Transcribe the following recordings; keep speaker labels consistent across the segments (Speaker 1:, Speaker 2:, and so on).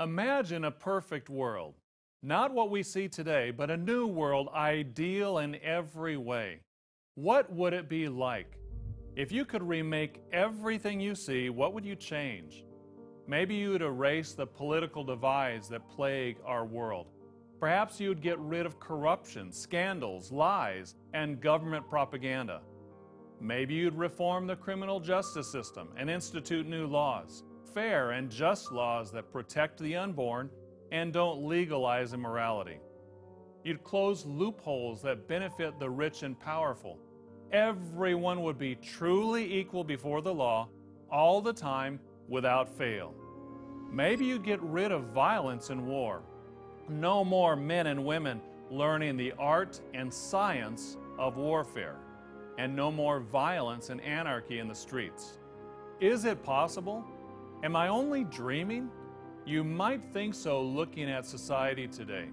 Speaker 1: Imagine a perfect world. Not what we see today, but a new world ideal in every way. What would it be like? If you could remake everything you see, what would you change? Maybe you'd erase the political divides that plague our world. Perhaps you'd get rid of corruption, scandals, lies, and government propaganda. Maybe you'd reform the criminal justice system and institute new laws fair and just laws that protect the unborn and don't legalize immorality. You'd close loopholes that benefit the rich and powerful. Everyone would be truly equal before the law all the time without fail. Maybe you'd get rid of violence and war. No more men and women learning the art and science of warfare, and no more violence and anarchy in the streets. Is it possible? Am I only dreaming? You might think so looking at society today.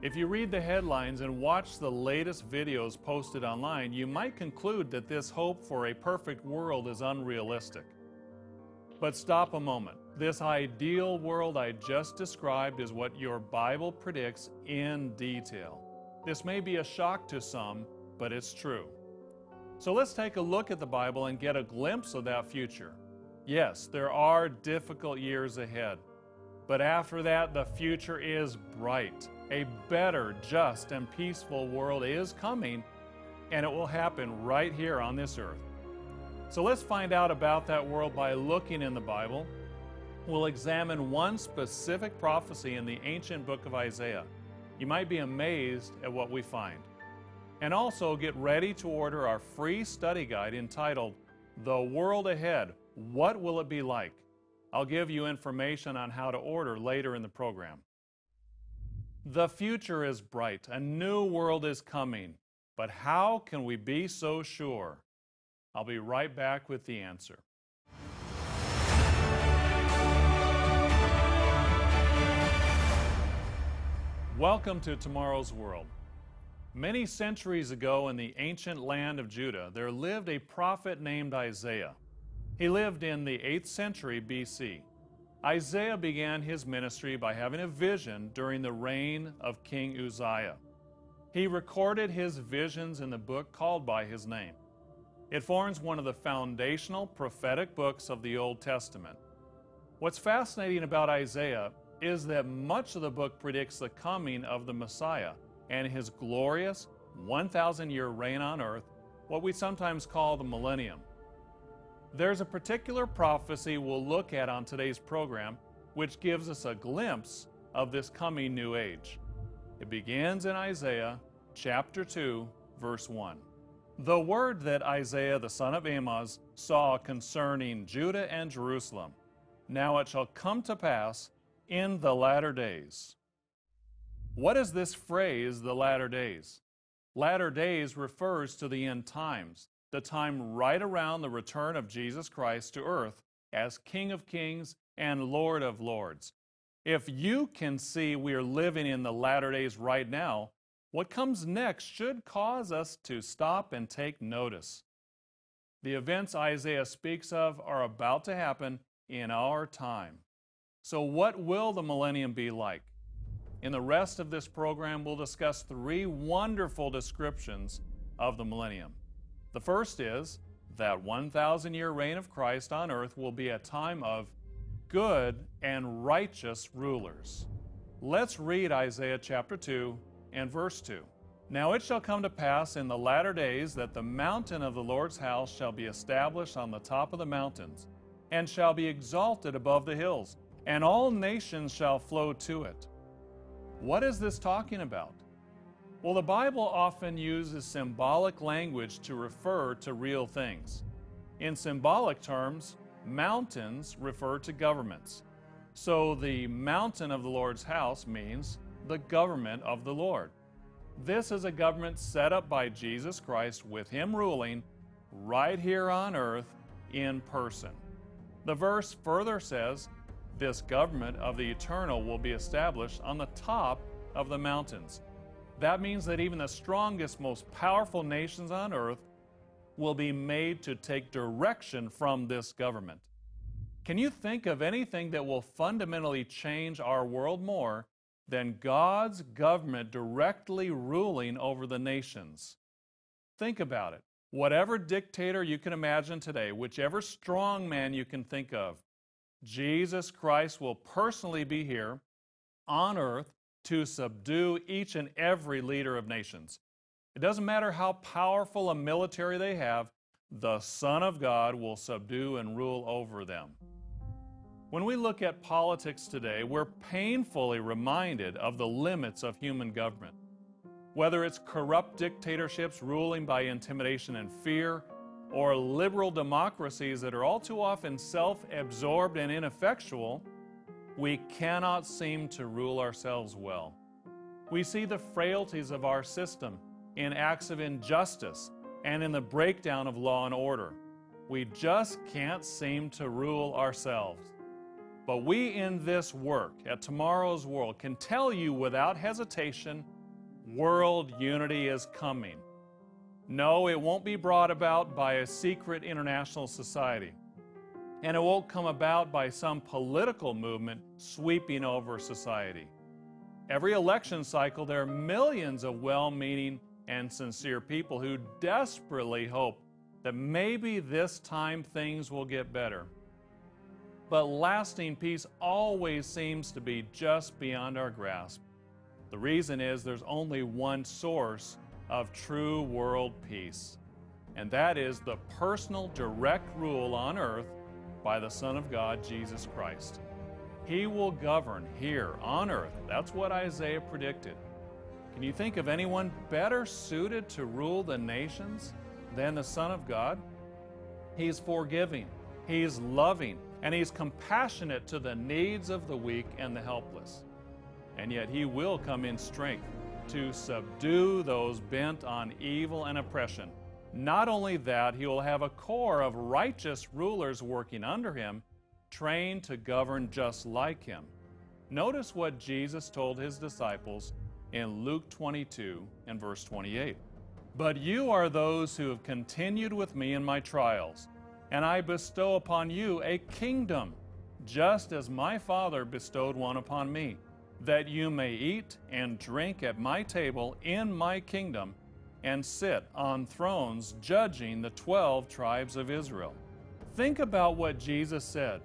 Speaker 1: If you read the headlines and watch the latest videos posted online, you might conclude that this hope for a perfect world is unrealistic. But stop a moment. This ideal world I just described is what your Bible predicts in detail. This may be a shock to some, but it's true. So let's take a look at the Bible and get a glimpse of that future. Yes, there are difficult years ahead, but after that, the future is bright. A better, just, and peaceful world is coming, and it will happen right here on this earth. So let's find out about that world by looking in the Bible. We'll examine one specific prophecy in the ancient book of Isaiah. You might be amazed at what we find. And also get ready to order our free study guide entitled The World Ahead what will it be like? I'll give you information on how to order later in the program. The future is bright. A new world is coming. But how can we be so sure? I'll be right back with the answer. Welcome to Tomorrow's World. Many centuries ago in the ancient land of Judah, there lived a prophet named Isaiah. He lived in the 8th century BC. Isaiah began his ministry by having a vision during the reign of King Uzziah. He recorded his visions in the book called by his name. It forms one of the foundational prophetic books of the Old Testament. What's fascinating about Isaiah is that much of the book predicts the coming of the Messiah and his glorious 1,000 year reign on earth, what we sometimes call the millennium. There's a particular prophecy we'll look at on today's program which gives us a glimpse of this coming new age. It begins in Isaiah chapter 2, verse 1. The word that Isaiah the son of Amoz saw concerning Judah and Jerusalem. Now it shall come to pass in the latter days. What is this phrase, the latter days? Latter days refers to the end times, the time right around the return of Jesus Christ to earth as King of Kings and Lord of Lords. If you can see we are living in the latter days right now, what comes next should cause us to stop and take notice. The events Isaiah speaks of are about to happen in our time. So, what will the millennium be like? In the rest of this program, we'll discuss three wonderful descriptions of the millennium. The first is that 1,000 year reign of Christ on earth will be a time of good and righteous rulers. Let's read Isaiah chapter 2 and verse 2. Now it shall come to pass in the latter days that the mountain of the Lord's house shall be established on the top of the mountains, and shall be exalted above the hills, and all nations shall flow to it. What is this talking about? Well, the Bible often uses symbolic language to refer to real things. In symbolic terms, mountains refer to governments. So the mountain of the Lord's house means the government of the Lord. This is a government set up by Jesus Christ with Him ruling right here on earth in person. The verse further says, This government of the eternal will be established on the top of the mountains. That means that even the strongest, most powerful nations on earth will be made to take direction from this government. Can you think of anything that will fundamentally change our world more than God's government directly ruling over the nations? Think about it. Whatever dictator you can imagine today, whichever strong man you can think of, Jesus Christ will personally be here on earth to subdue each and every leader of nations. It doesn't matter how powerful a military they have, the Son of God will subdue and rule over them. When we look at politics today, we're painfully reminded of the limits of human government. Whether it's corrupt dictatorships ruling by intimidation and fear, or liberal democracies that are all too often self absorbed and ineffectual, we cannot seem to rule ourselves well. We see the frailties of our system in acts of injustice and in the breakdown of law and order. We just can't seem to rule ourselves. But we in this work at Tomorrow's World can tell you without hesitation world unity is coming. No, it won't be brought about by a secret international society. And it won't come about by some political movement sweeping over society. Every election cycle, there are millions of well meaning and sincere people who desperately hope that maybe this time things will get better but lasting peace always seems to be just beyond our grasp. The reason is there's only one source of true world peace, and that is the personal direct rule on earth by the Son of God, Jesus Christ. He will govern here on earth. That's what Isaiah predicted. Can you think of anyone better suited to rule the nations than the Son of God? He's forgiving, He's loving, and He's compassionate to the needs of the weak and the helpless. And yet He will come in strength to subdue those bent on evil and oppression. Not only that, He will have a corps of righteous rulers working under Him, trained to govern just like Him. Notice what Jesus told His disciples in Luke 22 and verse 28. But you are those who have continued with me in my trials and I bestow upon you a kingdom, just as my Father bestowed one upon me, that you may eat and drink at my table in my kingdom, and sit on thrones judging the twelve tribes of Israel. Think about what Jesus said.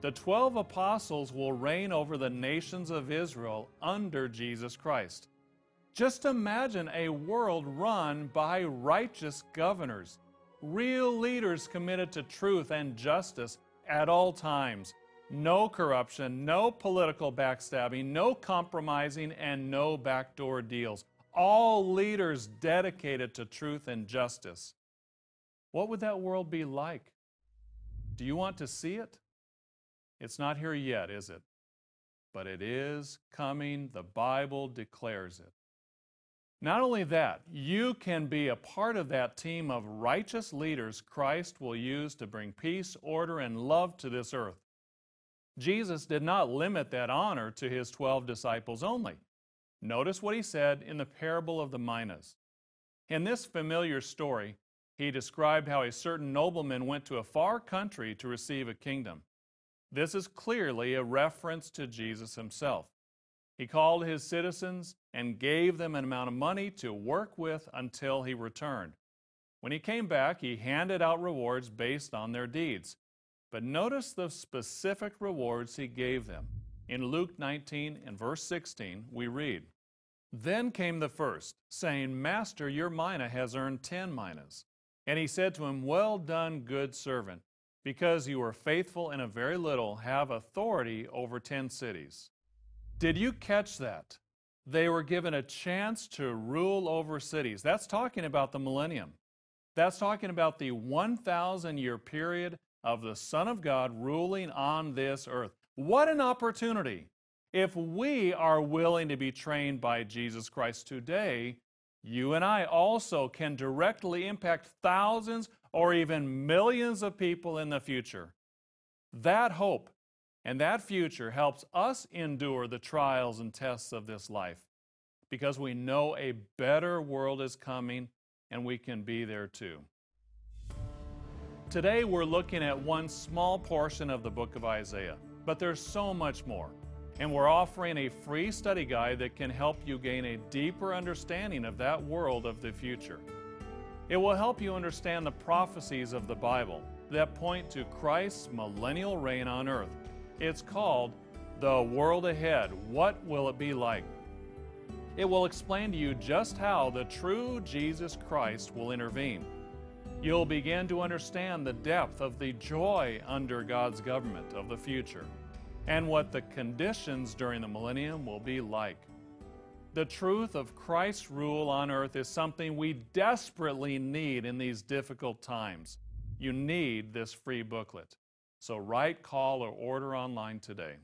Speaker 1: The twelve apostles will reign over the nations of Israel under Jesus Christ. Just imagine a world run by righteous governors real leaders committed to truth and justice at all times. No corruption, no political backstabbing, no compromising, and no backdoor deals. All leaders dedicated to truth and justice. What would that world be like? Do you want to see it? It's not here yet, is it? But it is coming. The Bible declares it. Not only that, you can be a part of that team of righteous leaders Christ will use to bring peace, order, and love to this earth. Jesus did not limit that honor to his 12 disciples only. Notice what he said in the parable of the minas. In this familiar story, he described how a certain nobleman went to a far country to receive a kingdom. This is clearly a reference to Jesus himself. He called his citizens and gave them an amount of money to work with until he returned. When he came back, he handed out rewards based on their deeds. But notice the specific rewards he gave them. In Luke 19 and verse 16, we read, Then came the first, saying, Master, your mina has earned ten minas. And he said to him, Well done, good servant. Because you were faithful in a very little, have authority over ten cities. Did you catch that? They were given a chance to rule over cities. That's talking about the millennium. That's talking about the 1,000 year period of the Son of God ruling on this earth. What an opportunity! If we are willing to be trained by Jesus Christ today, you and I also can directly impact thousands or even millions of people in the future. That hope and that future helps us endure the trials and tests of this life because we know a better world is coming and we can be there too. Today we're looking at one small portion of the book of Isaiah, but there's so much more. And we're offering a free study guide that can help you gain a deeper understanding of that world of the future. It will help you understand the prophecies of the Bible that point to Christ's millennial reign on earth. It's called The World Ahead What Will It Be Like? It will explain to you just how the true Jesus Christ will intervene. You'll begin to understand the depth of the joy under God's government of the future and what the conditions during the millennium will be like. The truth of Christ's rule on earth is something we desperately need in these difficult times. You need this free booklet. So write, call, or order online today.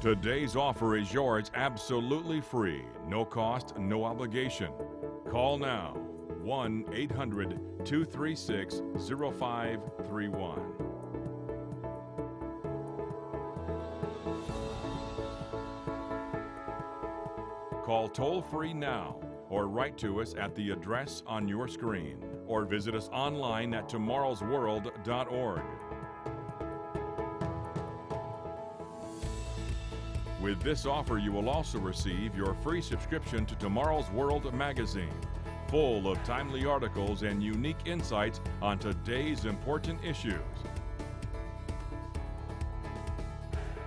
Speaker 2: Today's offer is yours absolutely free, no cost, no obligation. Call now 1 800 236 0531. Call toll free now or write to us at the address on your screen or visit us online at tomorrowsworld.org. With this offer, you will also receive your free subscription to Tomorrow's World magazine, full of timely articles and unique insights on today's important issues.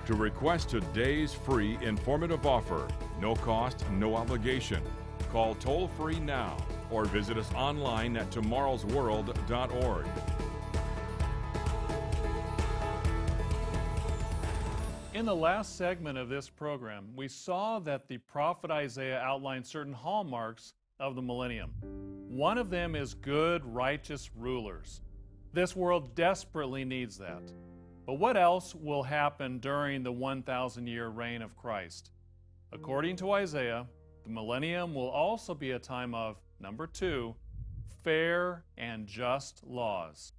Speaker 2: To request today's free informative offer, no cost, no obligation, call toll free now or visit us online at tomorrowsworld.org.
Speaker 1: In the last segment of this program, we saw that the prophet Isaiah outlined certain hallmarks of the millennium. One of them is good, righteous rulers. This world desperately needs that. But what else will happen during the 1,000 year reign of Christ? According to Isaiah, the millennium will also be a time of, number two, fair and just laws.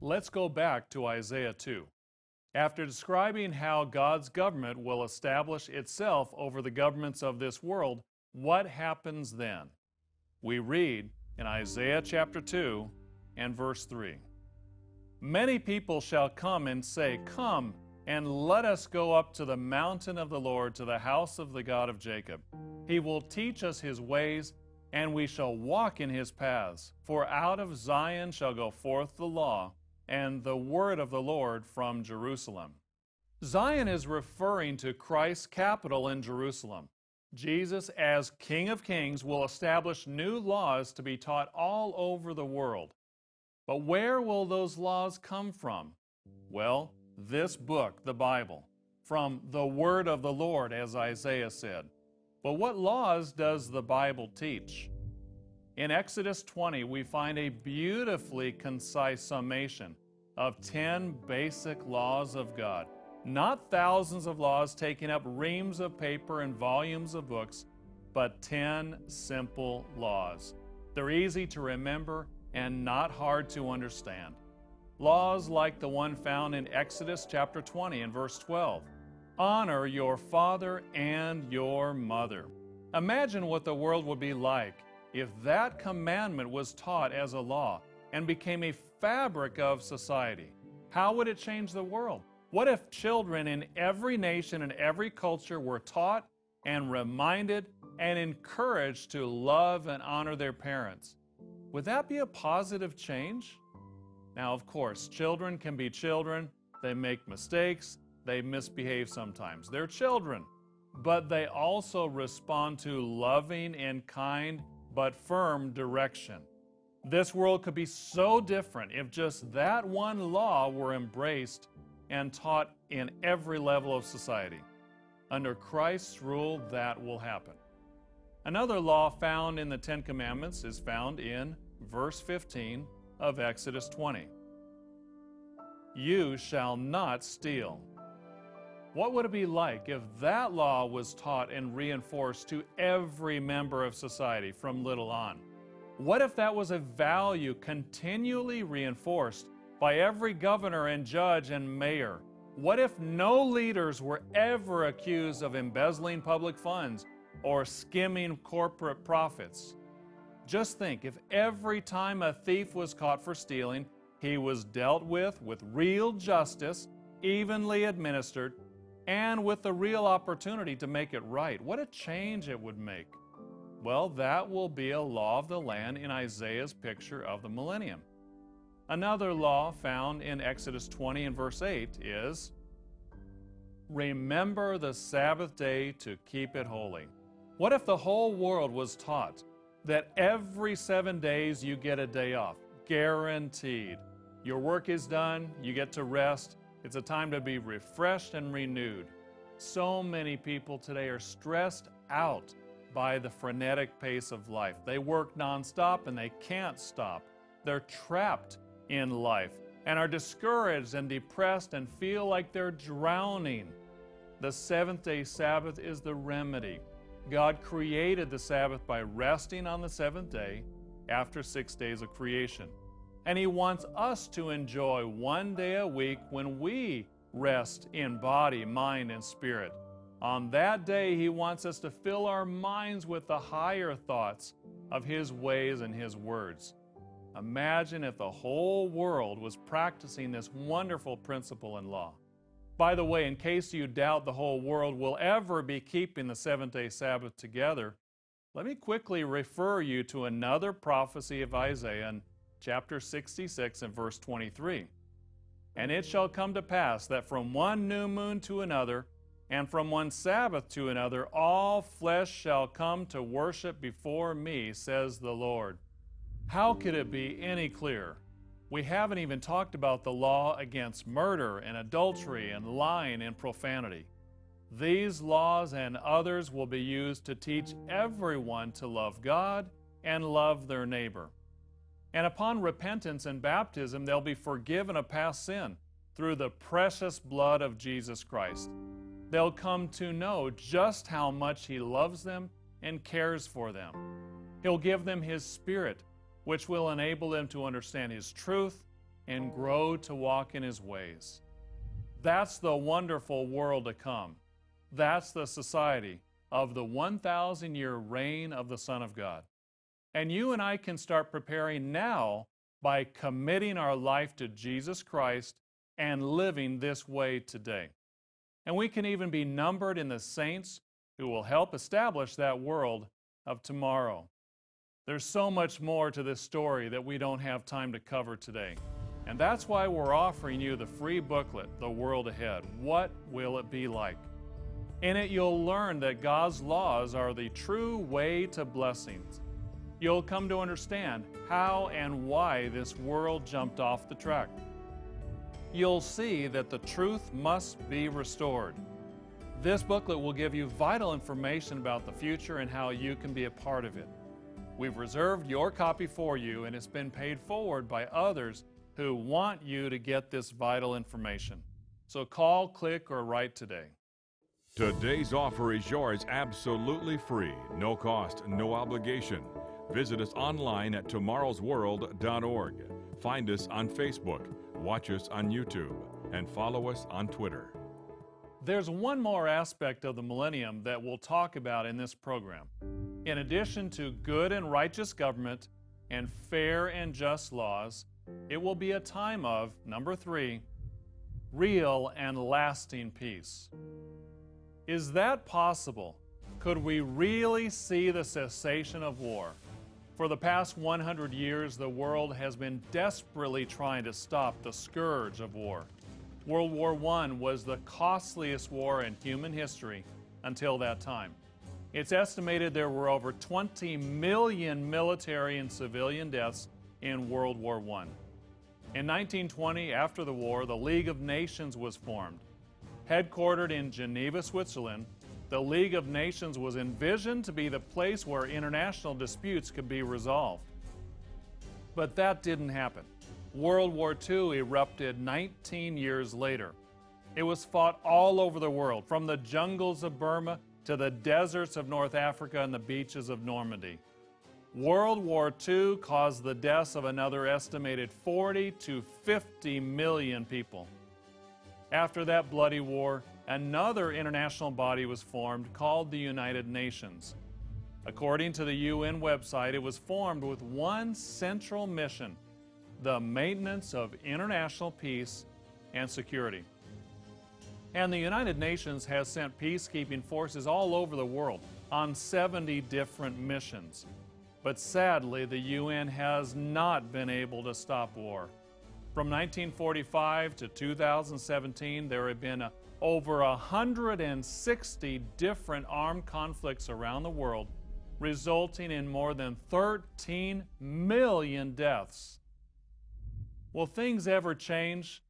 Speaker 1: Let's go back to Isaiah 2. After describing how God's government will establish itself over the governments of this world, what happens then? We read in Isaiah chapter 2 and verse 3 Many people shall come and say, Come and let us go up to the mountain of the Lord, to the house of the God of Jacob. He will teach us his ways, and we shall walk in his paths. For out of Zion shall go forth the law and the word of the Lord from Jerusalem. Zion is referring to Christ's capital in Jerusalem. Jesus, as King of Kings, will establish new laws to be taught all over the world. But where will those laws come from? Well, this book, the Bible, from the Word of the Lord, as Isaiah said. But what laws does the Bible teach? In Exodus 20, we find a beautifully concise summation of 10 basic laws of God. Not thousands of laws taking up reams of paper and volumes of books, but 10 simple laws. They're easy to remember and not hard to understand. Laws like the one found in Exodus chapter 20 and verse 12. Honor your father and your mother. Imagine what the world would be like if that commandment was taught as a law and became a fabric of society. How would it change the world? What if children in every nation and every culture were taught and reminded and encouraged to love and honor their parents? Would that be a positive change? Now, of course, children can be children. They make mistakes. They misbehave sometimes. They're children. But they also respond to loving and kind but firm direction. This world could be so different if just that one law were embraced and taught in every level of society. Under Christ's rule, that will happen. Another law found in the Ten Commandments is found in verse 15 of Exodus 20. You shall not steal. What would it be like if that law was taught and reinforced to every member of society from little on? What if that was a value continually reinforced by every governor and judge and mayor? What if no leaders were ever accused of embezzling public funds or skimming corporate profits? Just think if every time a thief was caught for stealing, He was dealt with with real justice, evenly administered, and with the real opportunity to make it right. What a change it would make. Well, that will be a law of the land in Isaiah's picture of the millennium. Another law found in Exodus 20 and verse 8 is Remember the Sabbath day to keep it holy. What if the whole world was taught that every seven days you get a day off? Guaranteed. Your work is done, you get to rest. It's a time to be refreshed and renewed. So many people today are stressed out by the frenetic pace of life. They work nonstop and they can't stop. They're trapped in life and are discouraged and depressed and feel like they're drowning. The seventh day Sabbath is the remedy. God created the Sabbath by resting on the seventh day after six days of creation. And He wants us to enjoy one day a week when we rest in body, mind, and spirit. On that day, He wants us to fill our minds with the higher thoughts of His ways and His words. Imagine if the whole world was practicing this wonderful principle and law. By the way, in case you doubt the whole world will ever be keeping the seventh day Sabbath together, let me quickly refer you to another prophecy of Isaiah in chapter 66 and verse 23. And it shall come to pass that from one new moon to another, and from one Sabbath to another, all flesh shall come to worship before me, says the Lord. How could it be any clearer? We haven't even talked about the law against murder and adultery and lying and profanity. These laws and others will be used to teach everyone to love God and love their neighbor. And upon repentance and baptism, they'll be forgiven of past sin through the precious blood of Jesus Christ. They'll come to know just how much He loves them and cares for them. He'll give them His Spirit which will enable them to understand His truth and grow to walk in His ways. That's the wonderful world to come. That's the society of the 1,000 year reign of the Son of God. And you and I can start preparing now by committing our life to Jesus Christ and living this way today. And we can even be numbered in the saints who will help establish that world of tomorrow. There's so much more to this story that we don't have time to cover today. And that's why we're offering you the free booklet, The World Ahead. What will it be like? In it, you'll learn that God's laws are the true way to blessings. You'll come to understand how and why this world jumped off the track. You'll see that the truth must be restored. This booklet will give you vital information about the future and how you can be a part of it. We've reserved your copy for you and it's been paid forward by others who want you to get this vital information. So call, click, or write today.
Speaker 2: Today's offer is yours absolutely free, no cost, no obligation. Visit us online at tomorrowsworld.org. Find us on Facebook, watch us on YouTube, and follow us on Twitter.
Speaker 1: There's one more aspect of the millennium that we'll talk about in this program. In addition to good and righteous government and fair and just laws, it will be a time of, number three, real and lasting peace. Is that possible? Could we really see the cessation of war? For the past 100 years, the world has been desperately trying to stop the scourge of war. World War I was the costliest war in human history until that time. It's estimated there were over 20 million military and civilian deaths in World War I. In 1920, after the war, the League of Nations was formed. Headquartered in Geneva, Switzerland, the League of Nations was envisioned to be the place where international disputes could be resolved. But that didn't happen. World War II erupted 19 years later. It was fought all over the world, from the jungles of Burma to the deserts of North Africa and the beaches of Normandy. World War II caused the deaths of another estimated 40 to 50 million people. After that bloody war, another international body was formed called the United Nations. According to the UN website, it was formed with one central mission the maintenance of international peace and security. And the United Nations has sent peacekeeping forces all over the world on 70 different missions. But sadly, the UN has not been able to stop war. From 1945 to 2017, there have been uh, over 160 different armed conflicts around the world, resulting in more than 13 million deaths. Will things ever change?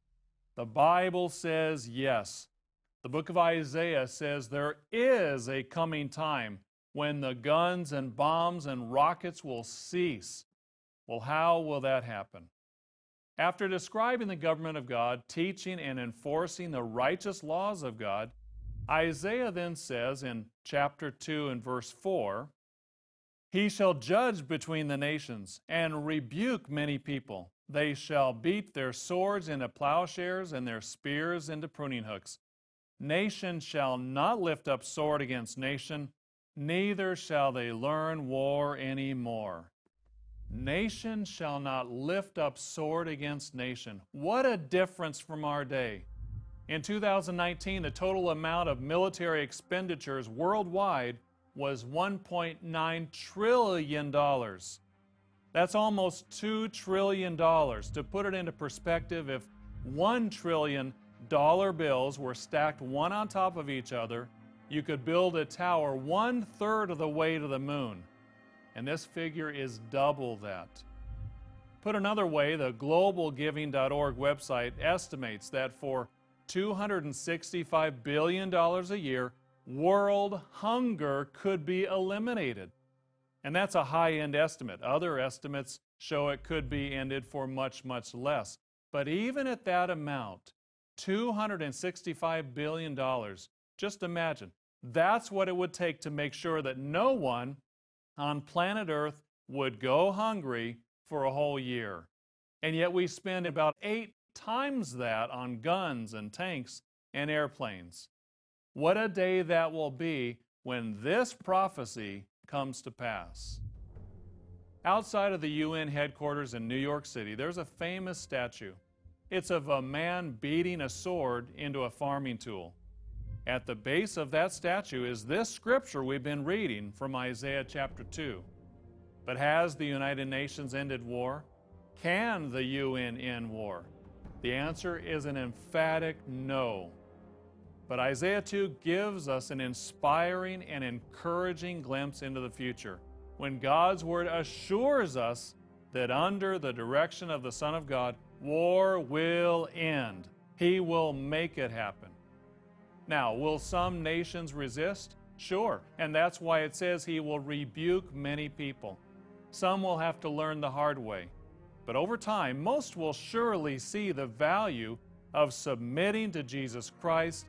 Speaker 1: The Bible says yes. The book of Isaiah says there is a coming time when the guns and bombs and rockets will cease. Well, how will that happen? After describing the government of God, teaching and enforcing the righteous laws of God, Isaiah then says in chapter 2 and verse 4 He shall judge between the nations and rebuke many people. They shall beat their swords into plowshares and their spears into pruning hooks. Nation shall not lift up sword against nation, neither shall they learn war any more. Nation shall not lift up sword against nation. What a difference from our day. In 2019, the total amount of military expenditures worldwide was $1.9 trillion. That's almost $2 trillion. To put it into perspective, if $1 trillion bills were stacked one on top of each other, you could build a tower one third of the way to the moon and this figure is double that. Put another way, the globalgiving.org website estimates that for $265 billion a year, world hunger could be eliminated. And that's a high end estimate. Other estimates show it could be ended for much, much less. But even at that amount, $265 billion, just imagine, that's what it would take to make sure that no one on planet Earth would go hungry for a whole year. And yet we spend about eight times that on guns and tanks and airplanes. What a day that will be when this prophecy comes to pass. Outside of the UN headquarters in New York City, there's a famous statue. It's of a man beating a sword into a farming tool. At the base of that statue is this scripture we've been reading from Isaiah chapter 2. But has the United Nations ended war? Can the UN end war? The answer is an emphatic no. But Isaiah 2 gives us an inspiring and encouraging glimpse into the future when God's Word assures us that under the direction of the Son of God, war will end. He will make it happen. Now, will some nations resist? Sure, and that's why it says he will rebuke many people. Some will have to learn the hard way. But over time, most will surely see the value of submitting to Jesus Christ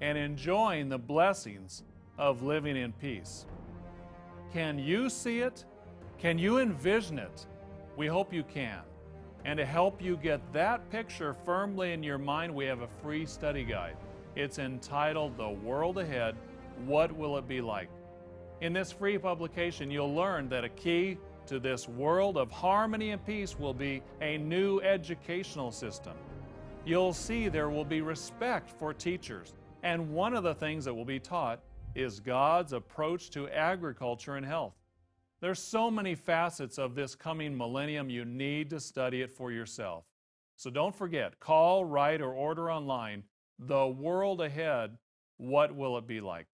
Speaker 1: and enjoying the blessings of living in peace. Can you see it? Can you envision it? We hope you can. And to help you get that picture firmly in your mind, we have a free study guide. It's entitled The World Ahead What Will It Be Like? In this free publication, you'll learn that a key to this world of harmony and peace will be a new educational system. You'll see there will be respect for teachers, and one of the things that will be taught is God's approach to agriculture and health. There's so many facets of this coming millennium, you need to study it for yourself. So don't forget, call, write, or order online the world ahead, what will it be like?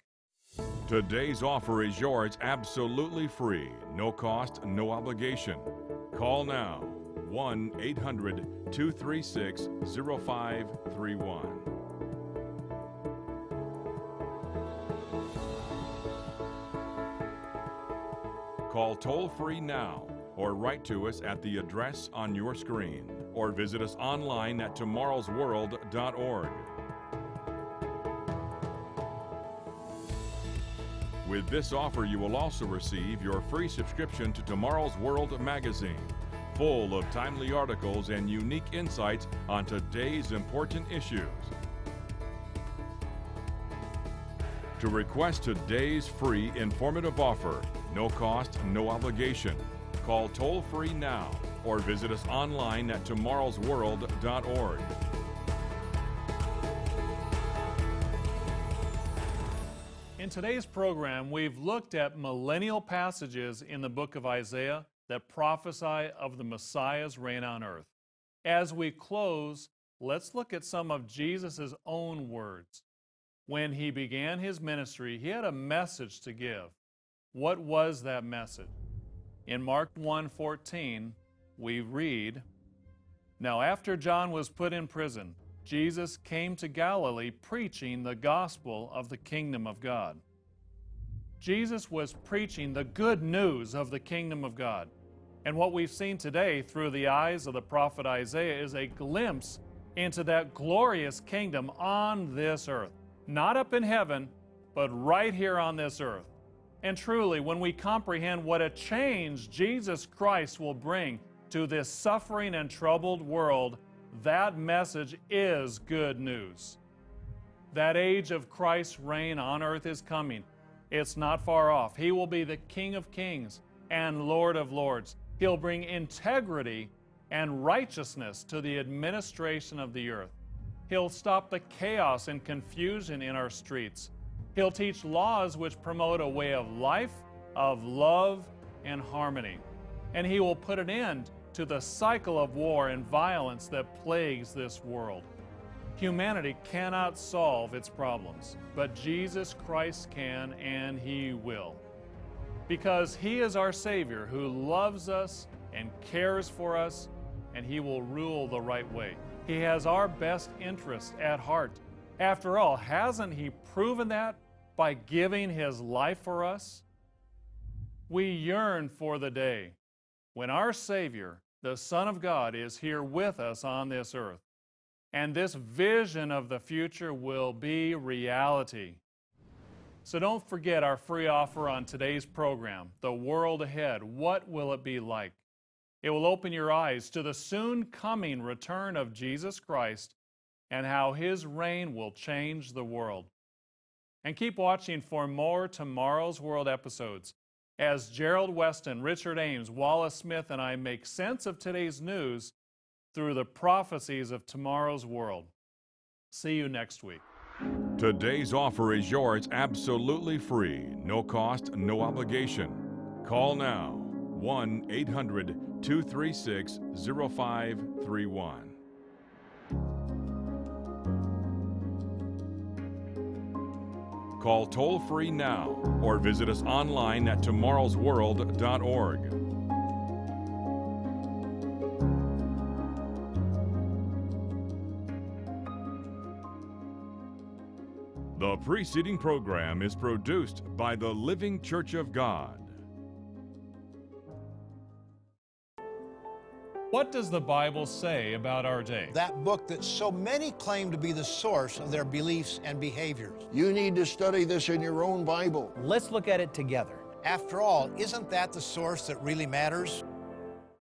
Speaker 2: Today's offer is yours absolutely free, no cost, no obligation. Call now 1 800 236 0531. Call toll free now or write to us at the address on your screen or visit us online at tomorrowsworld.org. With this offer, you will also receive your free subscription to Tomorrow's World magazine, full of timely articles and unique insights on today's important issues. To request today's free informative offer, no cost, no obligation, call toll free now or visit us online at tomorrowsworld.org.
Speaker 1: In today's program, we've looked at millennial passages in the book of Isaiah that prophesy of the Messiah's reign on earth. As we close, let's look at some of Jesus' own words. When he began his ministry, he had a message to give. What was that message? In Mark 1:14, we read, Now after John was put in prison, Jesus came to Galilee preaching the gospel of the kingdom of God. Jesus was preaching the good news of the kingdom of God. And what we've seen today through the eyes of the prophet Isaiah is a glimpse into that glorious kingdom on this earth. Not up in heaven, but right here on this earth. And truly, when we comprehend what a change Jesus Christ will bring to this suffering and troubled world, that message is good news. That age of Christ's reign on earth is coming. It's not far off. He will be the King of kings and Lord of lords. He'll bring integrity and righteousness to the administration of the earth. He'll stop the chaos and confusion in our streets. He'll teach laws which promote a way of life, of love, and harmony. And he will put an end to the cycle of war and violence that plagues this world. Humanity cannot solve its problems, but Jesus Christ can and He will. Because He is our Savior who loves us and cares for us, and He will rule the right way. He has our best interest at heart. After all, hasn't He proven that by giving His life for us? We yearn for the day when our Savior, the Son of God, is here with us on this earth. And this vision of the future will be reality. So don't forget our free offer on today's program, The World Ahead. What will it be like? It will open your eyes to the soon coming return of Jesus Christ and how his reign will change the world. And keep watching for more Tomorrow's World episodes as Gerald Weston, Richard Ames, Wallace Smith, and I make sense of today's news through the prophecies of tomorrow's world. See you next week.
Speaker 2: Today's offer is yours absolutely free, no cost, no obligation. Call now 1 800 236 0531. Call toll free now or visit us online at tomorrowsworld.org. The preceding program is produced by the Living Church of God.
Speaker 1: What does the Bible say about our day?
Speaker 3: That book that so many claim to be the source of their beliefs and behaviors.
Speaker 4: You need to study this in your own Bible.
Speaker 5: Let's look at it together.
Speaker 3: After all, isn't that the source that really matters?